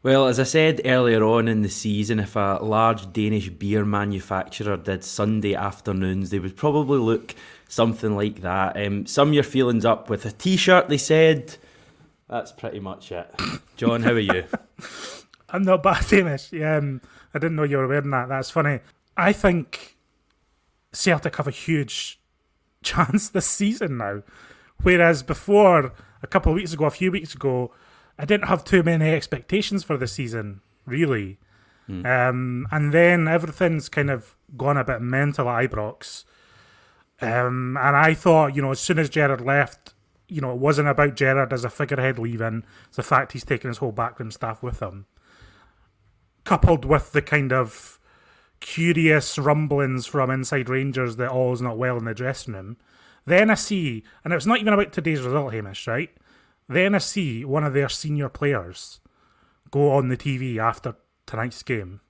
Well, as I said earlier on in the season, if a large Danish beer manufacturer did Sunday afternoons, they would probably look something like that. Um, sum your feelings up with a t shirt, they said. That's pretty much it. John, how are you? I'm not bad, Hamish. Yeah, um, I didn't know you were wearing that. That's funny. I think Celtic have a huge chance this season now. Whereas before, a couple of weeks ago, a few weeks ago, I didn't have too many expectations for the season, really. Mm. Um, and then everything's kind of gone a bit mental at Ibrox. Um, and I thought, you know, as soon as Gerrard left, you know, it wasn't about Gerrard as a figurehead leaving. It's the fact he's taken his whole backroom staff with him. Coupled with the kind of curious rumblings from inside Rangers that all is not well in the dressing room. Then I see, and it's not even about today's result, Hamish, right? Then I see one of their senior players go on the TV after tonight's game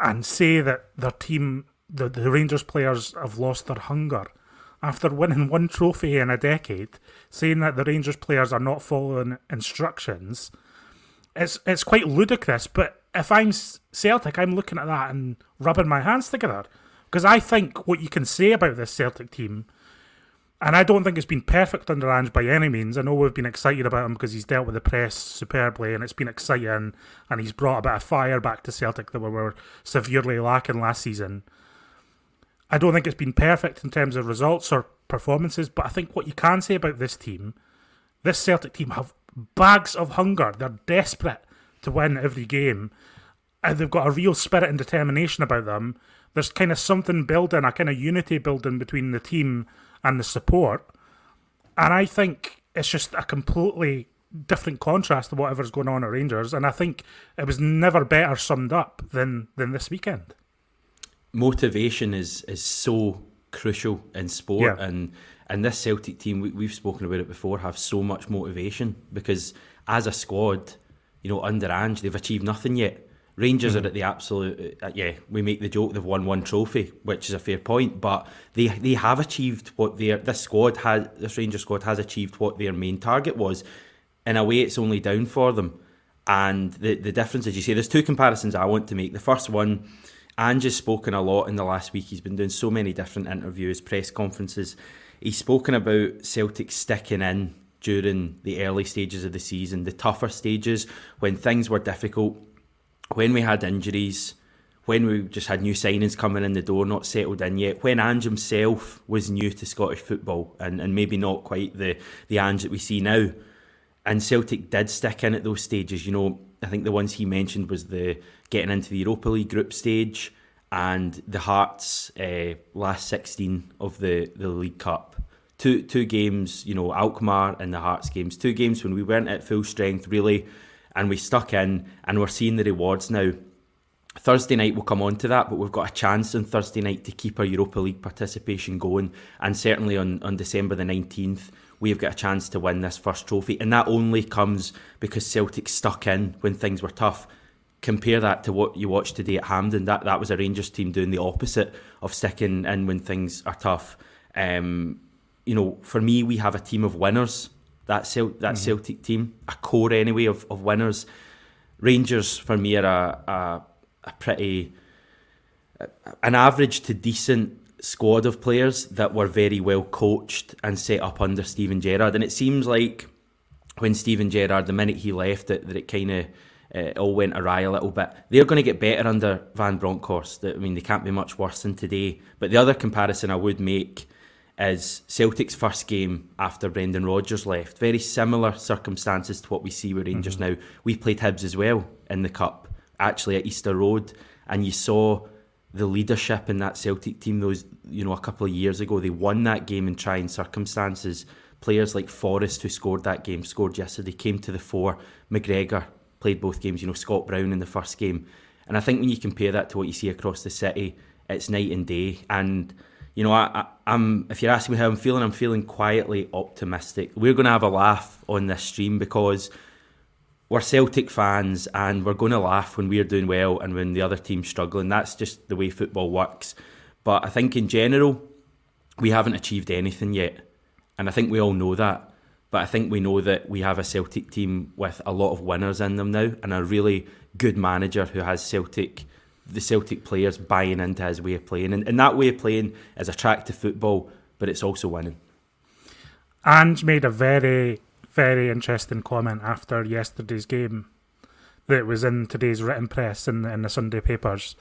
and say that their team, the, the Rangers players, have lost their hunger after winning one trophy in a decade, saying that the Rangers players are not following instructions. It's it's quite ludicrous, but if I'm Celtic, I'm looking at that and rubbing my hands together because I think what you can say about this Celtic team and I don't think it's been perfect under Ange by any means. I know we've been excited about him because he's dealt with the press superbly and it's been exciting and he's brought a bit of fire back to Celtic that we were severely lacking last season. I don't think it's been perfect in terms of results or performances, but I think what you can say about this team, this Celtic team have bags of hunger. They're desperate to win every game. And they've got a real spirit and determination about them. There's kind of something building, a kind of unity building between the team and the support. And I think it's just a completely different contrast to whatever's going on at Rangers. And I think it was never better summed up than than this weekend. Motivation is is so crucial in sport, yeah. and and this Celtic team we, we've spoken about it before have so much motivation because as a squad, you know, under Ange they've achieved nothing yet. Rangers mm-hmm. are at the absolute. Uh, yeah, we make the joke they've won one trophy, which is a fair point, but they they have achieved what their this squad has. This Rangers squad has achieved what their main target was. In a way, it's only down for them. And the the difference, as you say, there's two comparisons I want to make. The first one, Ange has spoken a lot in the last week. He's been doing so many different interviews, press conferences. He's spoken about Celtic sticking in during the early stages of the season, the tougher stages when things were difficult when we had injuries, when we just had new signings coming in the door, not settled in yet, when Ange himself was new to Scottish football and, and maybe not quite the, the Ange that we see now. And Celtic did stick in at those stages. You know, I think the ones he mentioned was the getting into the Europa League group stage and the Hearts uh, last 16 of the, the League Cup. Two two games, you know, Alkmaar and the Hearts games. Two games when we weren't at full strength, really and we stuck in and we're seeing the rewards now. Thursday night we'll come on to that, but we've got a chance on Thursday night to keep our Europa League participation going, and certainly on, on December the 19th, we've got a chance to win this first trophy, and that only comes because Celtic stuck in when things were tough. Compare that to what you watched today at Hampden. That that was a Rangers team doing the opposite of sticking in when things are tough. Um, you know, for me, we have a team of winners that Cel- that mm-hmm. Celtic team, a core anyway of, of winners. Rangers for me are a, a, a pretty a, an average to decent squad of players that were very well coached and set up under Steven Gerrard. And it seems like when Steven Gerrard, the minute he left, it, that it kind of uh, all went awry a little bit. They're going to get better under Van Bronckhorst. I mean, they can't be much worse than today. But the other comparison I would make is Celtic's first game after Brendan Rodgers left. Very similar circumstances to what we see with Rangers mm-hmm. now. We played Hibs as well in the Cup, actually at Easter Road, and you saw the leadership in that Celtic team. Those you know a couple of years ago, they won that game in trying circumstances. Players like Forrest, who scored that game, scored yesterday, came to the fore. McGregor played both games. You know Scott Brown in the first game, and I think when you compare that to what you see across the city, it's night and day. And you know, I, I, am If you're asking me how I'm feeling, I'm feeling quietly optimistic. We're going to have a laugh on this stream because we're Celtic fans, and we're going to laugh when we're doing well and when the other team's struggling. That's just the way football works. But I think in general, we haven't achieved anything yet, and I think we all know that. But I think we know that we have a Celtic team with a lot of winners in them now, and a really good manager who has Celtic, the Celtic players buying into his way of playing, and, and that way of playing is attractive football, but it's also winning. Ange made a very, very interesting comment after yesterday's game that was in today's written press in, in the Sunday papers.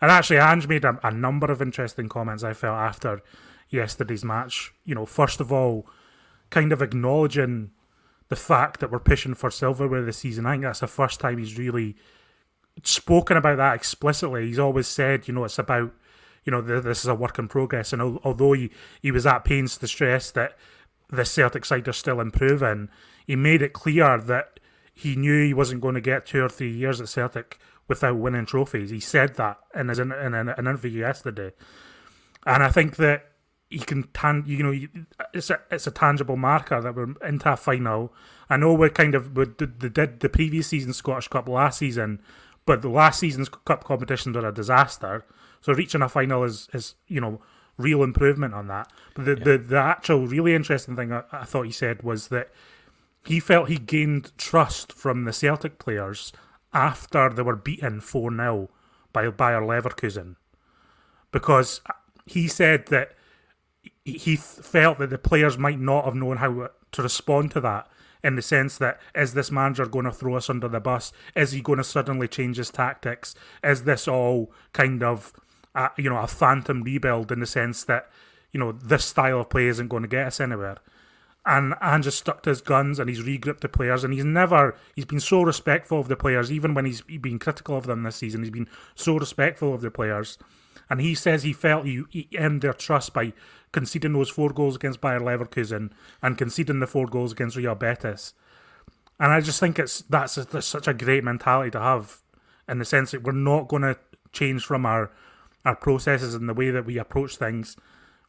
And actually, Ange made a, a number of interesting comments I felt after yesterday's match. You know, first of all, kind of acknowledging the fact that we're pushing for silverware this season. I think that's the first time he's really spoken about that explicitly. He's always said, you know, it's about, you know, this is a work in progress. And although he, he was at pains to stress that the Celtic side are still improving, he made it clear that he knew he wasn't going to get two or three years at Celtic without winning trophies. He said that in his in, in, in an interview yesterday, and I think that he can tan you know it's a it's a tangible marker that we're into a final. I know we're kind of we did the, the previous season Scottish Cup last season, but the last season's cup competitions were a disaster. So reaching a final is is you know real improvement on that. But the yeah. the, the actual really interesting thing I, I thought he said was that he felt he gained trust from the Celtic players after they were beaten 4 0 by Bayer Leverkusen. Because he said that he felt that the players might not have known how to respond to that in the sense that is this manager going to throw us under the bus? Is he going to suddenly change his tactics? Is this all kind of a, you know a phantom rebuild in the sense that you know this style of play isn't going to get us anywhere? And and just stuck to his guns and he's regripped the players and he's never he's been so respectful of the players even when he's been critical of them this season he's been so respectful of the players and he says he felt he, he earned their trust by conceding those four goals against Bayer Leverkusen and conceding the four goals against Real Betis. And I just think it's that's, a, that's such a great mentality to have, in the sense that we're not going to change from our our processes and the way that we approach things.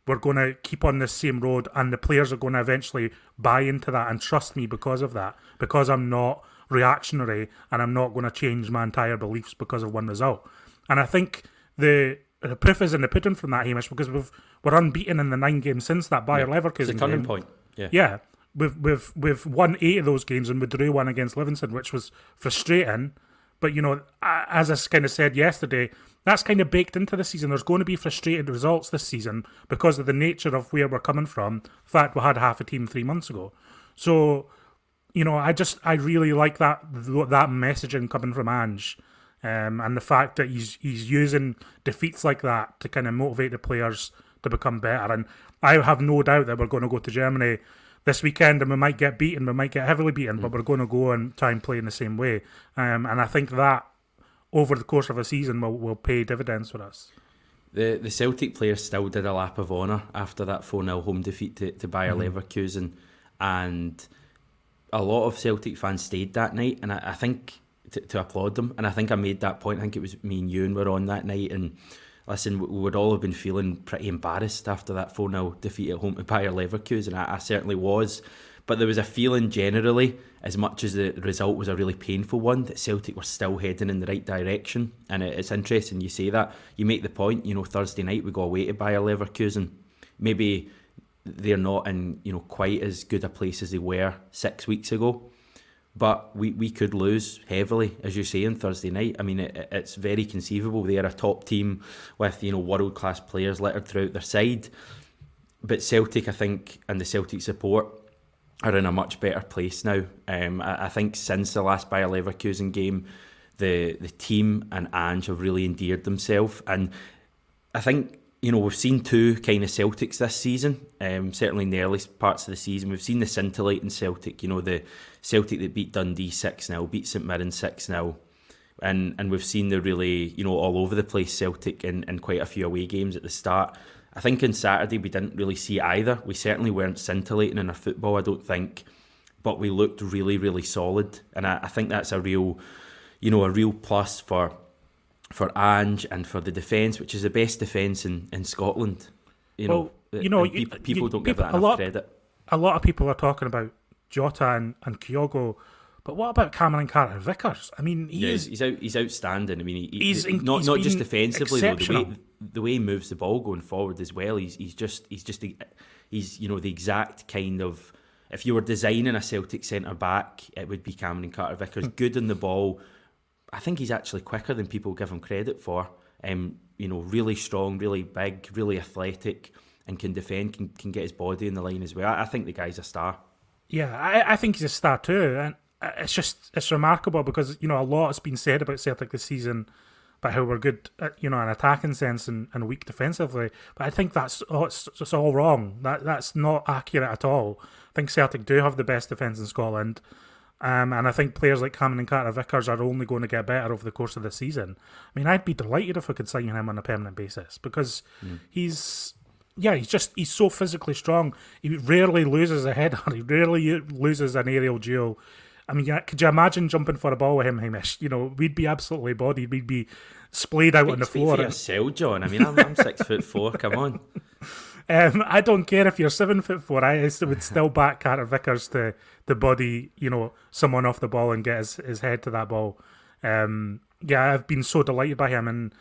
We're going to keep on this same road, and the players are going to eventually buy into that and trust me because of that. Because I'm not reactionary and I'm not going to change my entire beliefs because of one result. And I think the the proof is in the pudding from that, Hamish, because we've we're unbeaten in the nine games since that Bayer yeah, Leverkusen it's a turning game. point. Yeah, yeah. We've we've we've won eight of those games and we drew one against Livingston, which was frustrating. But you know, as I kind of said yesterday, that's kind of baked into the season. There's going to be frustrated results this season because of the nature of where we're coming from. The fact we had half a team three months ago, so you know, I just I really like that that messaging coming from Ange um, and the fact that he's he's using defeats like that to kind of motivate the players to become better. And I have no doubt that we're going to go to Germany this weekend and we might get beaten, we might get heavily beaten, mm. but we're going to go and try and play in the same way. Um, and I think that over the course of a season will, will pay dividends for us. The the Celtic players still did a lap of honour after that 4 0 home defeat to, to Bayer mm-hmm. Leverkusen. And a lot of Celtic fans stayed that night. And I, I think to, applaud them. And I think I made that point. I think it was me and Ewan were on that night. And listen, we would all have been feeling pretty embarrassed after that 4 0 defeat at home to Bayer Leverkusen. I, I certainly was. But there was a feeling generally, as much as the result was a really painful one, that Celtic were still heading in the right direction. And it, it's interesting you say that. You make the point, you know, Thursday night we go away to Bayer Leverkusen. Maybe they're not in, you know, quite as good a place as they were six weeks ago but we, we could lose heavily, as you say, on Thursday night. I mean, it, it's very conceivable. They are a top team with you know world class players littered throughout their side, but Celtic, I think, and the Celtic support are in a much better place now. Um, I, I think since the last Bayer Leverkusen game, the the team and Ange have really endeared themselves, and I think you know, we've seen two kind of Celtics this season. Um, certainly in the early parts of the season, we've seen the scintillating Celtic. You know, the Celtic that beat Dundee six 0 beat St Mirren six 0 and and we've seen the really you know all over the place Celtic in, in quite a few away games at the start. I think on Saturday we didn't really see either. We certainly weren't scintillating in our football. I don't think, but we looked really really solid, and I, I think that's a real, you know, a real plus for for Ange and for the defence, which is the best defence in, in Scotland. You know, well, you know, people, people you, don't give that enough lot, credit. A lot of people are talking about Jota and, and Kyogo, but what about Cameron Carter Vickers? I mean, he yeah, is, he's out, he's outstanding. I mean, he, he's not he's not just defensively though, the way the way he moves the ball going forward as well. He's he's just he's just he's you know the exact kind of if you were designing a Celtic centre back, it would be Cameron Carter Vickers. Hmm. Good in the ball. I think he's actually quicker than people give him credit for. Um, you know, really strong, really big, really athletic, and can defend, can, can get his body in the line as well. I, I think the guy's a star. Yeah, I, I think he's a star too. And it's just, it's remarkable because, you know, a lot has been said about Celtic this season about how we're good, at, you know, an attacking sense and, and weak defensively. But I think that's oh, it's, it's all wrong. That That's not accurate at all. I think Celtic do have the best defence in Scotland. Um, and I think players like Cameron and Carter Vickers are only going to get better over the course of the season. I mean, I'd be delighted if we could sign him on a permanent basis because mm. he's, yeah, he's just he's so physically strong. He rarely loses a header. He rarely loses an aerial duel. I mean, could you imagine jumping for a ball with him, Hamish? You know, we'd be absolutely bodied. We'd be splayed out on the floor. For yourself, John. I mean, I'm, I'm six foot four. Come on. Um, I don't care if you're seven foot four. I would still back Carter Vickers to the body, you know, someone off the ball and get his, his head to that ball. Um, yeah, I've been so delighted by him, and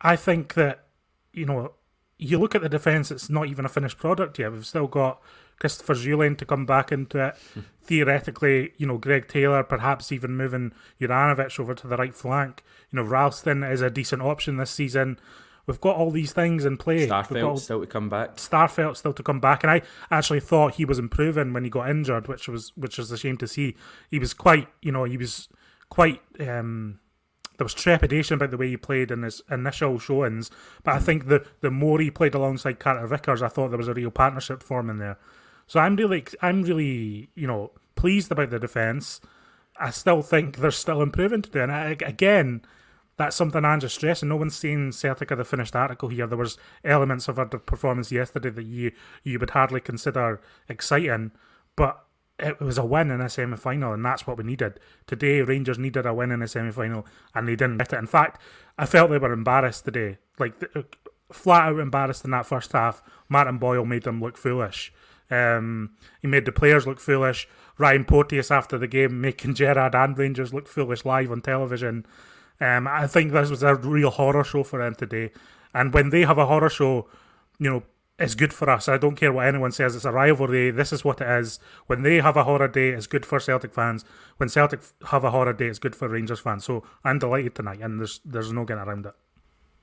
I think that you know, you look at the defence; it's not even a finished product yet. We've still got Christopher Jullien to come back into it. Theoretically, you know, Greg Taylor, perhaps even moving Juranovic over to the right flank. You know, Ralston is a decent option this season. We've got all these things in play. Starfelt still to come back. Starfelt still to come back, and I actually thought he was improving when he got injured, which was which was a shame to see. He was quite, you know, he was quite. Um, there was trepidation about the way he played in his initial showings, but I think the the more he played alongside Carter Vickers, I thought there was a real partnership forming there. So I'm really, I'm really, you know, pleased about the defence. I still think they're still improving to do, and I, again, that's something I'm just. No one's seen Celtic the finished article here. There was elements of our performance yesterday that you you would hardly consider exciting, but it was a win in a semi final, and that's what we needed. Today, Rangers needed a win in a semi final, and they didn't get it. In fact, I felt they were embarrassed today, like flat out embarrassed in that first half. Martin Boyle made them look foolish. Um, he made the players look foolish. Ryan Porteous after the game making Gerrard and Rangers look foolish live on television. Um, I think this was a real horror show for them today. And when they have a horror show, you know, it's good for us. I don't care what anyone says. It's a rivalry. This is what it is. When they have a horror day, it's good for Celtic fans. When Celtic have a horror day, it's good for Rangers fans. So I'm delighted tonight, and there's there's no getting around it.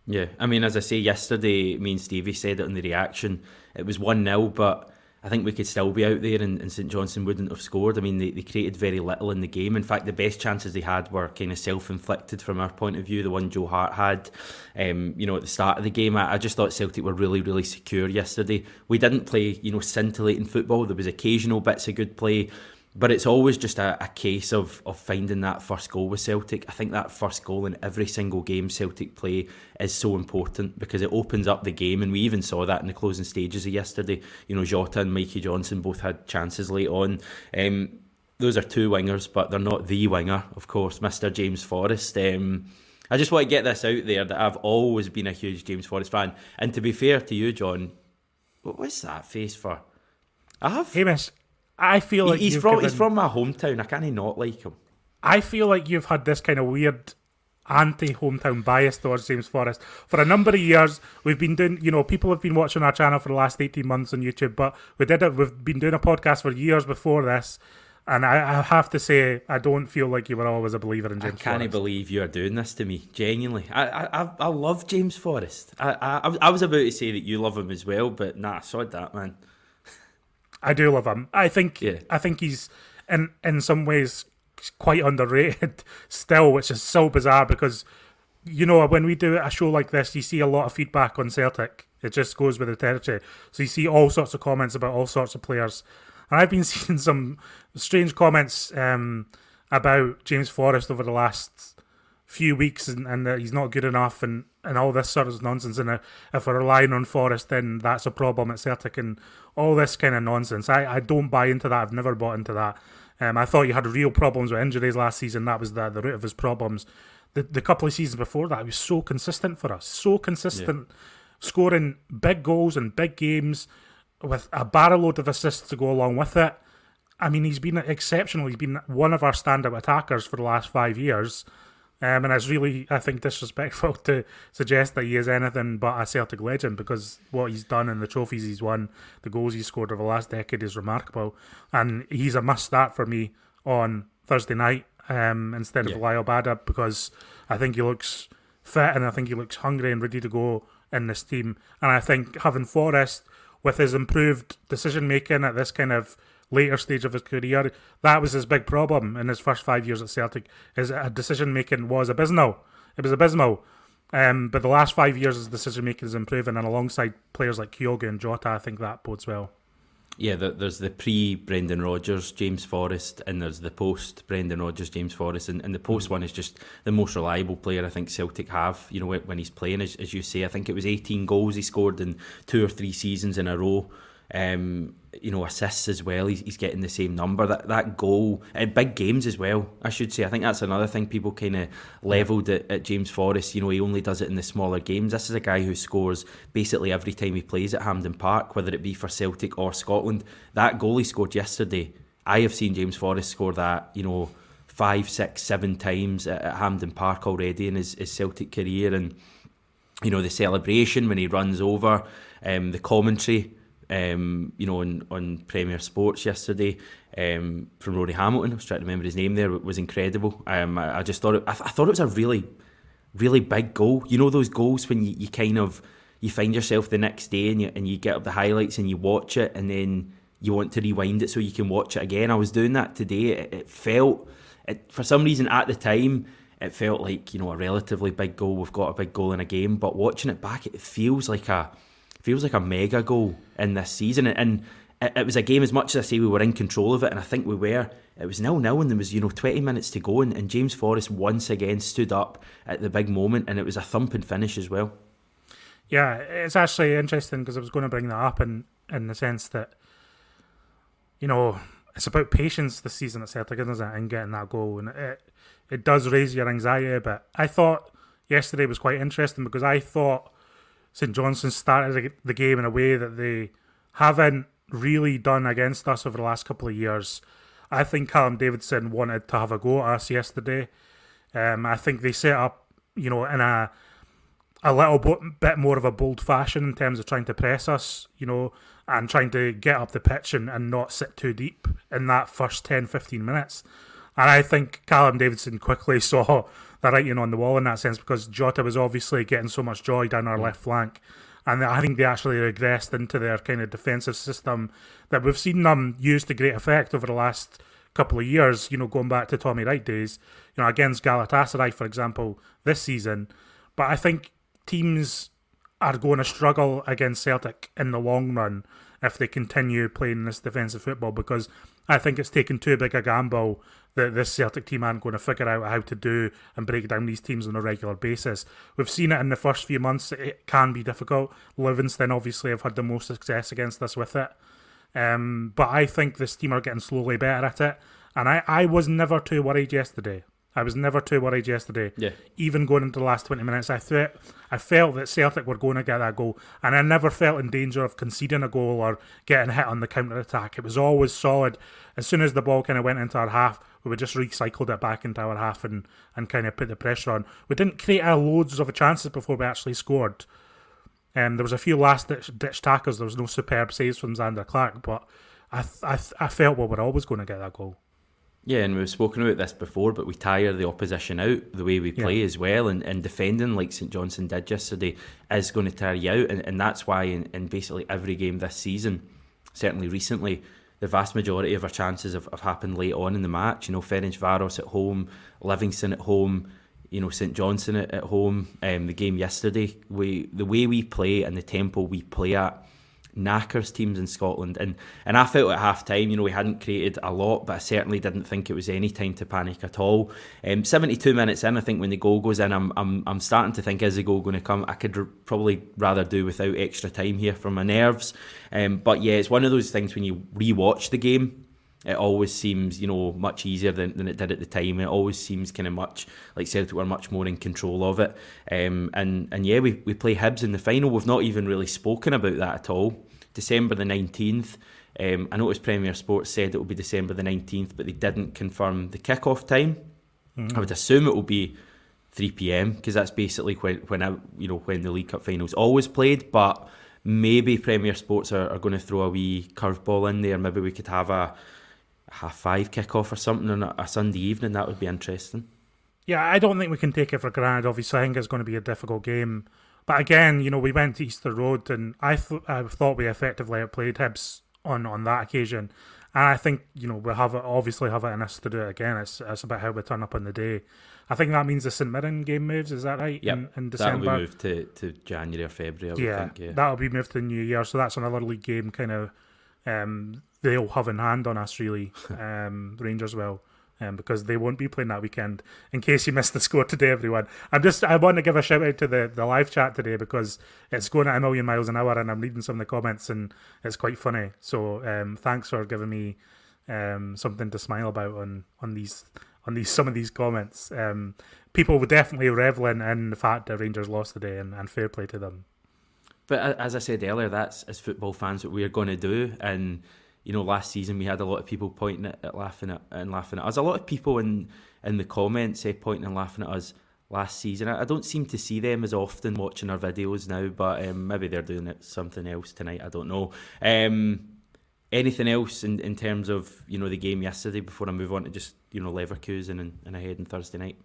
Yeah, I mean, as I say yesterday, me and Stevie said it in the reaction. It was one 0 but I think we could still be out there and, and St Johnstone wouldn't have scored. I mean, they, they created very little in the game. In fact, the best chances they had were kind of self inflicted from our point of view. The one Joe Hart had, um, you know, at the start of the game. I, I, just thought Celtic were really, really secure yesterday. We didn't play, you know, scintillating football. There was occasional bits of good play, but it's always just a, a, case of, of finding that first goal with Celtic. I think that first goal in every single game Celtic play is so important because it opens up the game, and we even saw that in the closing stages of yesterday. You know, Jota and Mikey Johnston both had chances late on. Um, those are two wingers, but they're not the winger, of course, Mr. James Forrest. Um, I just want to get this out there that I've always been a huge James Forrest fan. And to be fair to you, John, what's that face for? I have. Hamish, I feel like he's from given, he's from my hometown. I can't not like him. I feel like you've had this kind of weird anti-hometown bias towards James Forrest for a number of years. We've been doing, you know, people have been watching our channel for the last eighteen months on YouTube, but we did it. We've been doing a podcast for years before this, and I, I have to say, I don't feel like you were always a believer in James. I can't Forrest. believe you are doing this to me. Genuinely, I I, I love James Forrest. I, I I was about to say that you love him as well, but nah, I saw that man. I do love him. I think yeah. I think he's in in some ways quite underrated still, which is so bizarre because you know when we do a show like this, you see a lot of feedback on Celtic. It just goes with the territory. So you see all sorts of comments about all sorts of players, and I've been seeing some strange comments um, about James Forrest over the last few weeks and, and that he's not good enough and, and all this sort of nonsense. And if we're relying on Forrest, then that's a problem at Celtic and all this kind of nonsense. I, I don't buy into that. I've never bought into that. Um, I thought you had real problems with injuries last season. That was the, the root of his problems. The, the couple of seasons before that, he was so consistent for us. So consistent, yeah. scoring big goals in big games with a barrel load of assists to go along with it. I mean, he's been exceptional. He's been one of our standout attackers for the last five years. Um, and it's really, I think, disrespectful to suggest that he is anything but a Celtic legend because what he's done and the trophies he's won, the goals he's scored over the last decade is remarkable. And he's a must start for me on Thursday night um, instead yeah. of Liel Abada because I think he looks fit and I think he looks hungry and ready to go in this team. And I think having Forrest with his improved decision making at this kind of later stage of his career, that was his big problem in his first five years at Celtic. His decision making was abysmal. It was abysmal. Um, but the last five years, his decision making is improving, and alongside players like Kyogo and Jota, I think that bodes well. Yeah, there's the pre Brendan Rodgers, James Forrest, and there's the post Brendan Rodgers, James Forrest. And, and the post one is just the most reliable player I think Celtic have, you know, when he's playing, as, as you say. I think it was 18 goals he scored in two or three seasons in a row. Um, you know, assists as well. He's, he's getting the same number. That that goal at big games as well. I should say. I think that's another thing people kind of levelled at, at James Forrest. You know, he only does it in the smaller games. This is a guy who scores basically every time he plays at Hampden Park, whether it be for Celtic or Scotland. That goal he scored yesterday. I have seen James Forrest score that. You know, five, six, seven times at, at Hampden Park already in his, his Celtic career, and you know the celebration when he runs over, um, the commentary um, you know, on, on Premier Sports yesterday um, from Rory Hamilton. I was trying to remember his name there. It was incredible. Um, I, I, just thought it, I, th- I, thought it was a really, really big goal. You know those goals when you, you kind of you find yourself the next day and you and you get up the highlights and you watch it and then you want to rewind it so you can watch it again. I was doing that today. It, it felt, it, for some reason at the time, it felt like you know a relatively big goal. We've got a big goal in a game, but watching it back, it feels like a feels like a mega goal in this season. And it, was a game as much as I say we were in control of it, and I think we were. It was nil nil, and there was you know twenty minutes to go, and, and James Forrest once again stood up at the big moment, and it was a thumping finish as well. Yeah, it's actually interesting because I was going to bring that up in in the sense that you know it's about patience this season at Celtic, isn't it, and getting that goal, and it it does raise your anxiety a bit. I thought yesterday was quite interesting because I thought St Johnstone started the game in a way that they haven't really done against us over the last couple of years. I think Callum Davidson wanted to have a go at us yesterday. Um, I think they set up, you know, in a a little bit more of a bold fashion in terms of trying to press us, you know, and trying to get up the pitch and, and not sit too deep in that first 10, 15 minutes. And I think Callum Davidson quickly saw the writing on the wall in that sense because Jota was obviously getting so much joy down our mm. left flank. And I think they actually regressed into their kind of defensive system that we've seen them use to great effect over the last couple of years, you know, going back to Tommy Wright days, you know, against Galatasaray, for example, this season. But I think teams are going to struggle against Celtic in the long run if they continue playing this defensive football because I think it's taken too big a gamble that this Celtic team aren't going to figure out how to do and break down these teams on a regular basis. We've seen it in the first few months, it can be difficult. Livingston obviously have had the most success against us with it. Um, but I think this team are getting slowly better at it. And I, I was never too worried yesterday. I was never too worried yesterday. Yeah. Even going into the last 20 minutes, I thought I felt that Celtic were going to get that goal, and I never felt in danger of conceding a goal or getting hit on the counter attack. It was always solid. As soon as the ball kind of went into our half, we would just recycled it back into our half and, and kind of put the pressure on. We didn't create our loads of chances before we actually scored. Um, there was a few last ditch, ditch tackles. There was no superb saves from Zander Clark, but I, I, I felt we were always going to get that goal. Yeah, and we've spoken about this before, but we tire the opposition out the way we play yeah. as well, and, and defending like St Johnstone did yesterday is going to tire you out, and, and that's why in, in basically every game this season, certainly recently, the vast majority of our chances have, have happened late on in the match. You know, Ferencvaros at home, Livingston at home, you know, St Johnstone at, at home. Um, the game yesterday, we the way we play and the tempo we play at knackers teams in Scotland. And and I felt at half time, you know, we hadn't created a lot, but I certainly didn't think it was any time to panic at all. Um, 72 minutes in, I think when the goal goes in, I'm, I'm, I'm starting to think, is the goal going to come? I could r- probably rather do without extra time here for my nerves. Um, but yeah, it's one of those things when you re-watch the game, it always seems you know much easier than, than it did at the time. It always seems kind of much like Celtic were much more in control of it. Um, and and yeah, we, we play Hibs in the final. We've not even really spoken about that at all. December the 19th. Um, I noticed Premier Sports said it will be December the 19th, but they didn't confirm the kick-off time. Mm-hmm. I would assume it will be 3 p.m. because that's basically when when I, you know when the League Cup finals always played. But maybe Premier Sports are, are going to throw a wee curveball in there. Maybe we could have a half five kickoff or something on a, Sunday evening. That would be interesting. Yeah, I don't think we can take it for granted. Obviously, I think it's going to be a difficult game. But again, you know, we went to Easter Road, and I, th- I thought we effectively outplayed Hibs on, on that occasion. And I think you know we have it, obviously have it in us to do it again. It's it's about how we turn up on the day. I think that means the St Mirren game moves. Is that right? Yeah, in, in December. That'll be moved to, to January or February. yeah, think, yeah, that'll be moved to New Year. So that's another league game. Kind of, um, they'll have in hand on us really. um, Rangers will um, because they won't be playing that weekend. In case you missed the score today, everyone, I'm just I want to give a shout out to the, the live chat today because it's going at a million miles an hour, and I'm reading some of the comments and it's quite funny. So um, thanks for giving me um, something to smile about on on these on these some of these comments. Um, people were definitely reveling in the fact that Rangers lost today, and, and fair play to them. But as I said earlier, that's as football fans what we are going to do, and you know, last season we had a lot of people pointing at, at laughing at and laughing at us. A lot of people in in the comments eh, pointing and laughing at us last season. I, I, don't seem to see them as often watching our videos now, but um, maybe they're doing it something else tonight. I don't know. Um, anything else in, in terms of you know the game yesterday before I move on to just you know Leverkusen and, and ahead on Thursday night?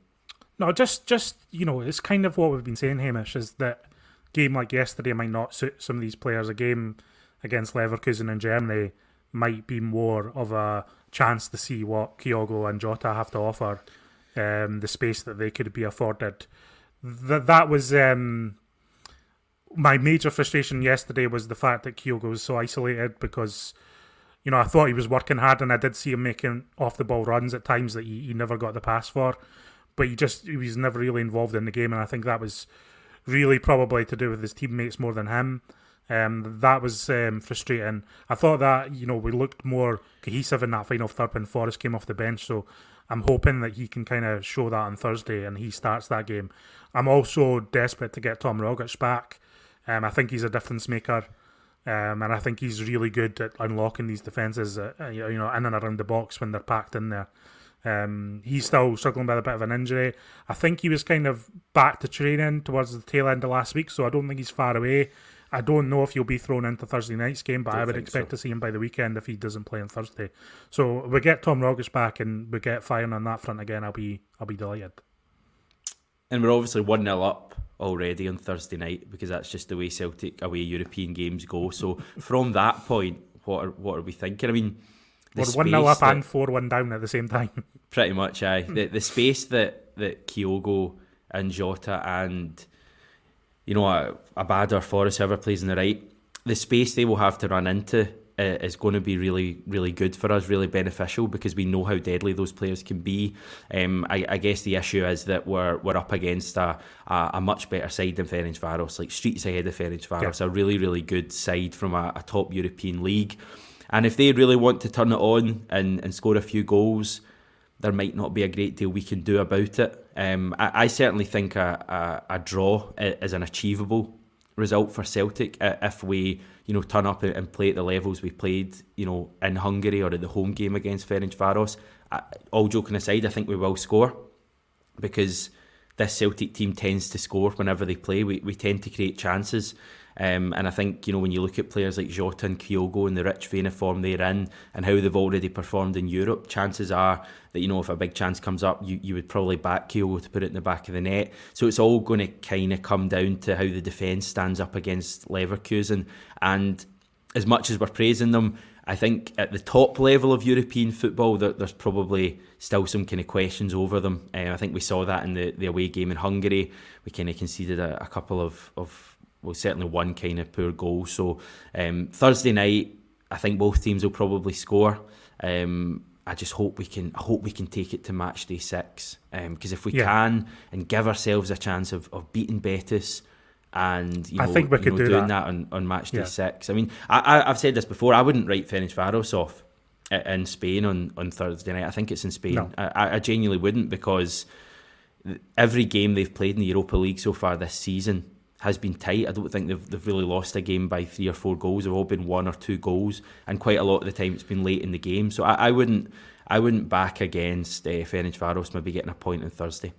No, just just you know it's kind of what we've been saying, Hamish, is that game like yesterday might not suit some of these players. A game against Leverkusen in Germany might be more of a chance to see what Kyogo and Jota have to offer, um, the space that they could be afforded. That that was um, my major frustration yesterday was the fact that Kyogo was so isolated because, you know, I thought he was working hard and I did see him making off the ball runs at times that he, he never got the pass for, but he just he was never really involved in the game and I think that was really probably to do with his teammates more than him. Um, that was um, frustrating. I thought that you know we looked more cohesive in that final third when Forrest came off the bench. So I'm hoping that he can kind of show that on Thursday and he starts that game. I'm also desperate to get Tom Rogic back. Um, I think he's a difference maker. Um, and I think he's really good at unlocking these defences, uh, you know, in and around the box when they're packed in there. Um, he's still struggling with a bit of an injury. I think he was kind of back to training towards the tail end of last week, so I don't think he's far away. I don't know if he'll be thrown into Thursday night's game, but I would expect so. to see him by the weekend if he doesn't play on Thursday. So we get Tom Rogic back and we get firing on that front again. I'll be I'll be delighted. And we're obviously one 0 up already on Thursday night because that's just the way Celtic away European games go. So from that point, what are what are we thinking? I mean, we're one 0 up that, and four one down at the same time. Pretty much, aye. the the space that that Kyogo and Jota and you know, Abada or Forrest, whoever plays in the right, the space they will have to run into uh, is going to be really, really good for us, really beneficial because we know how deadly those players can be. Um, I, I, guess the issue is that we're we're up against a, a, a much better side than Ferencvaros, like streets ahead of Ferencvaros, yeah. a really, really good side from a, a top European league. And if they really want to turn it on and, and score a few goals, there might not be a great deal we can do about it. Um, I, I, certainly think a, a, a, draw is an achievable result for Celtic if we, you know, turn up and play at the levels we played, you know, in Hungary or at the home game against Ferencvaros. All joking aside, I think we will score because this Celtic team tends to score whenever they play. We, we tend to create chances. Um, and I think, you know, when you look at players like Jota and Kyogo and the rich vein of form they're in and how they've already performed in Europe, chances are that, you know, if a big chance comes up, you, you would probably back Kyogo to put it in the back of the net. So it's all going to kind of come down to how the defence stands up against Leverkusen. And as much as we're praising them, I think at the top level of European football, there, there's probably still some kind of questions over them. Uh, I think we saw that in the, the away game in Hungary. We kind of conceded a, a couple of, of well, certainly one kind of poor goal. So um, Thursday night, I think both teams will probably score. Um, I just hope we can. I hope we can take it to match day six. Because um, if we yeah. can and give ourselves a chance of, of beating Betis, and you know, I think we could know, do doing that. that, on, on match day yeah. six. I mean, I, have said this before. I wouldn't write Ferencvaros off in Spain on, on Thursday night. I think it's in Spain. No. I, I genuinely wouldn't because every game they've played in the Europa League so far this season has been tight. I don't think they've, they've really lost a game by three or four goals. They've all been one or two goals, and quite a lot of the time it's been late in the game. So I, I wouldn't I wouldn't back against uh, Ferencvaros maybe getting a point on Thursday.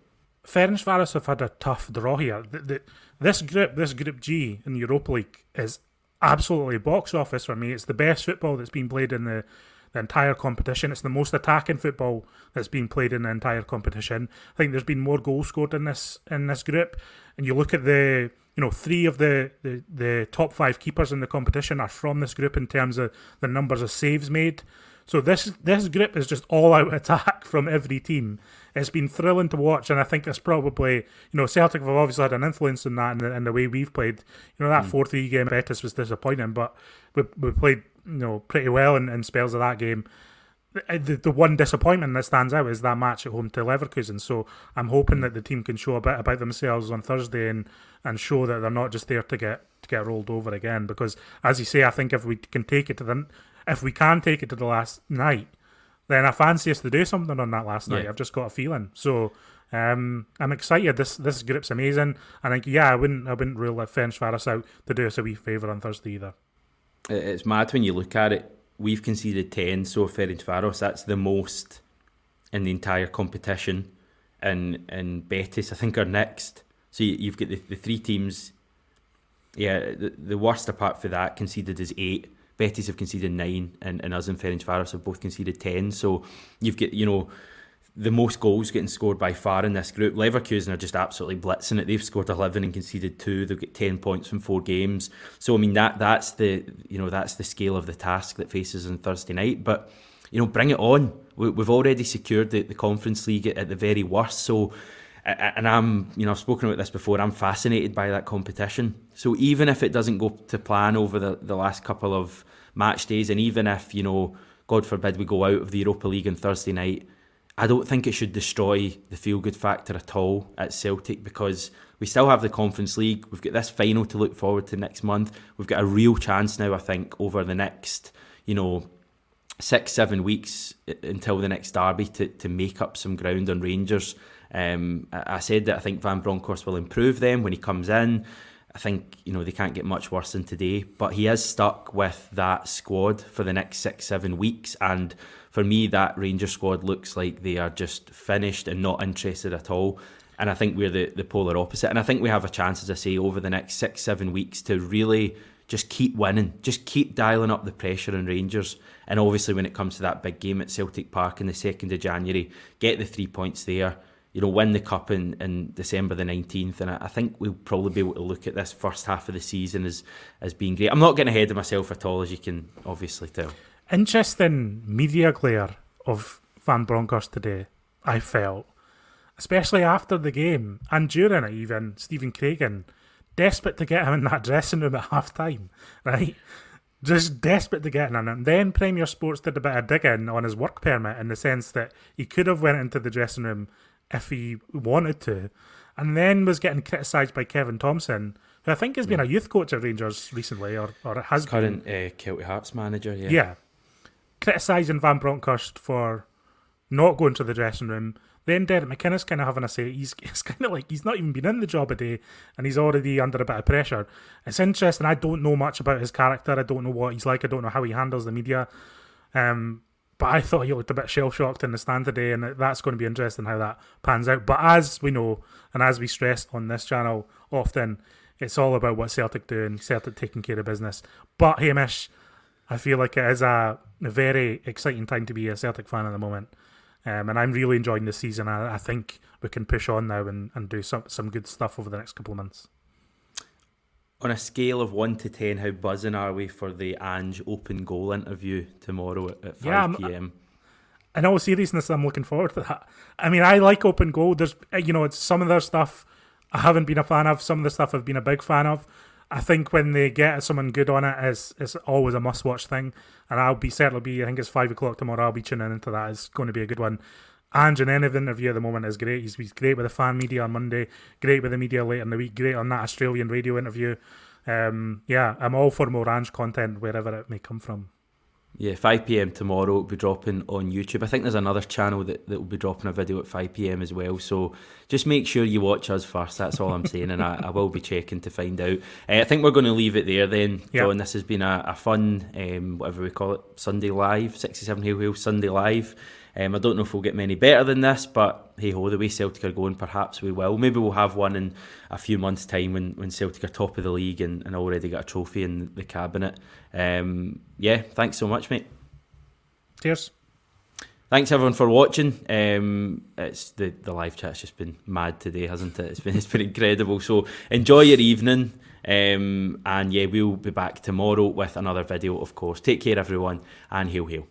Ferencvaros have had a tough draw here. The, the, this group, this Group G in the Europa League, is absolutely box office for me. It's the best football that's been played in the, the entire competition. It's the most attacking football that's been played in the entire competition. I think there's been more goals scored in this in this group. And you look at the you know three of the, the, the top five keepers in the competition are from this group in terms of the numbers of saves made. So this this group is just all out attack from every team. It's been thrilling to watch, and I think it's probably you know Celtic have obviously had an influence in that and the, in the way we've played. You know that mm. four three game Betis was disappointing, but we, we played you know pretty well in, in spells of that game. The, the, the one disappointment that stands out is that match at home to Leverkusen. So I'm hoping that the team can show a bit about themselves on Thursday and, and show that they're not just there to get to get rolled over again. Because as you say, I think if we can take it to the if we can take it to the last night, then I fancy us to do something on that last night. I've just got a feeling. So um, I'm excited. This this group's amazing. I think yeah, I wouldn't I wouldn't rule like Ferencvaros out to do us a wee favour on Thursday either. It's mad when you look at it. We've conceded ten, so Ferencvaros that's the most in the entire competition. And and Betis, I think, are next. So you, have got the, the three teams. Yeah, the, the worst apart for that conceded is eight. Betis have conceded nine, and, and us and Ferencvaros have both conceded ten. So you've got you know the most goals getting scored by far in this group. Leverkusen are just absolutely blitzing it. They've scored eleven and conceded two. They've got ten points from four games. So I mean that that's the you know that's the scale of the task that faces on Thursday night. But you know bring it on. We, have already secured the, the Conference League at, at the very worst. So and I'm, you know, I've spoken about this before. I'm fascinated by that competition. So even if it doesn't go to plan over the, the last couple of match days, and even if you know, God forbid, we go out of the Europa League on Thursday night, I don't think it should destroy the feel good factor at all at Celtic because we still have the Conference League. We've got this final to look forward to next month. We've got a real chance now, I think, over the next, you know, six, seven weeks uh, until the next derby to, to make up some ground on Rangers. Um, I said that I think Van Bronckhorst will improve them when he comes in. I think you know they can't get much worse than today, but he is stuck with that squad for the next six, seven weeks, and for me, that Rangers squad looks like they are just finished and not interested at all. And I think we're the, the polar opposite. And I think we have a chance, as I say, over the next six, seven weeks to really just keep winning, just keep dialing up the pressure on Rangers. And obviously, when it comes to that big game at Celtic Park in the 2nd of January, get the three points there you know, win the cup in, in December the 19th. And I, I, think we'll probably be able to look at this first half of the season as, as being great. I'm not getting ahead of myself at all, as you can obviously tell. Interesting media glare of Van Bronckhorst today, I felt. Especially after the game and during it, even Stephen Craigan, desperate to get him in that dressing room at half time, right? just desperate to get in. And then Premier Sports did a bit of digging on his work permit in the sense that he could have went into the dressing room if he wanted to, and then was getting criticised by Kevin Thomson, who I think has been a youth coach at Rangers recently, or or has current been. Uh, Kelty Hearts manager. Yeah, yeah, criticising Van Bronckhorst for not going to the dressing room. Then Derek McInnes kind of having a say. He's, he's kind of like he's not even been in the job a day, and he's already under a bit of pressure. It's interesting. I don't know much about his character. I don't know what he's like. I don't know how he handles the media. Um, but I thought he looked a bit shell shocked in the stand today, and that's going to be interesting how that pans out. But as we know, and as we stress on this channel often, it's all about what Celtic do and Celtic taking care of business. But Hamish, I feel like it is a, very exciting time to be a Celtic fan at the moment. Um, and I'm really enjoying the season. I, I, think we can push on now and, and do some, some good stuff over the next couple of months on a scale of one to ten, how buzzing are we for the Ange open goal interview tomorrow at, at five yeah, pm? In all seriousness, I'm looking forward to that. I mean, I like open goal. There's, uh, you know, it's some of their stuff I haven't been a fan of. Some of the stuff I've been a big fan of. I think when they get someone good on it, it's, it's always a must watch thing. And I'll be certainly be. I think it's five o'clock tomorrow. I'll be tuning into that. It's going to be a good one. Ange in any interview at the moment is great. He's, he's great with the fan media on Monday, great with the media later in the week, great on that Australian radio interview. Um, yeah, I'm all for more Ange content wherever it may come from. Yeah, 5 pm tomorrow will be dropping on YouTube. I think there's another channel that, that will be dropping a video at 5 pm as well. So just make sure you watch us first. That's all I'm saying. and I, I, will be checking to find out. Uh, I think we're going to leave it there then, yep. John. This has been a, a fun, um, whatever we call it, Sunday Live, 67 Hail Hail Sunday Live. Um, I don't know if we'll get many better than this, but hey ho, the way Celtic are going, perhaps we will. Maybe we'll have one in a few months' time when, when Celtic are top of the league and, and already got a trophy in the cabinet. Um, yeah, thanks so much, mate. Cheers. Thanks everyone for watching. Um, it's the the live chat's just been mad today, hasn't it? It's been it's been incredible. So enjoy your evening. Um, and yeah, we'll be back tomorrow with another video, of course. Take care, everyone, and hail, hail.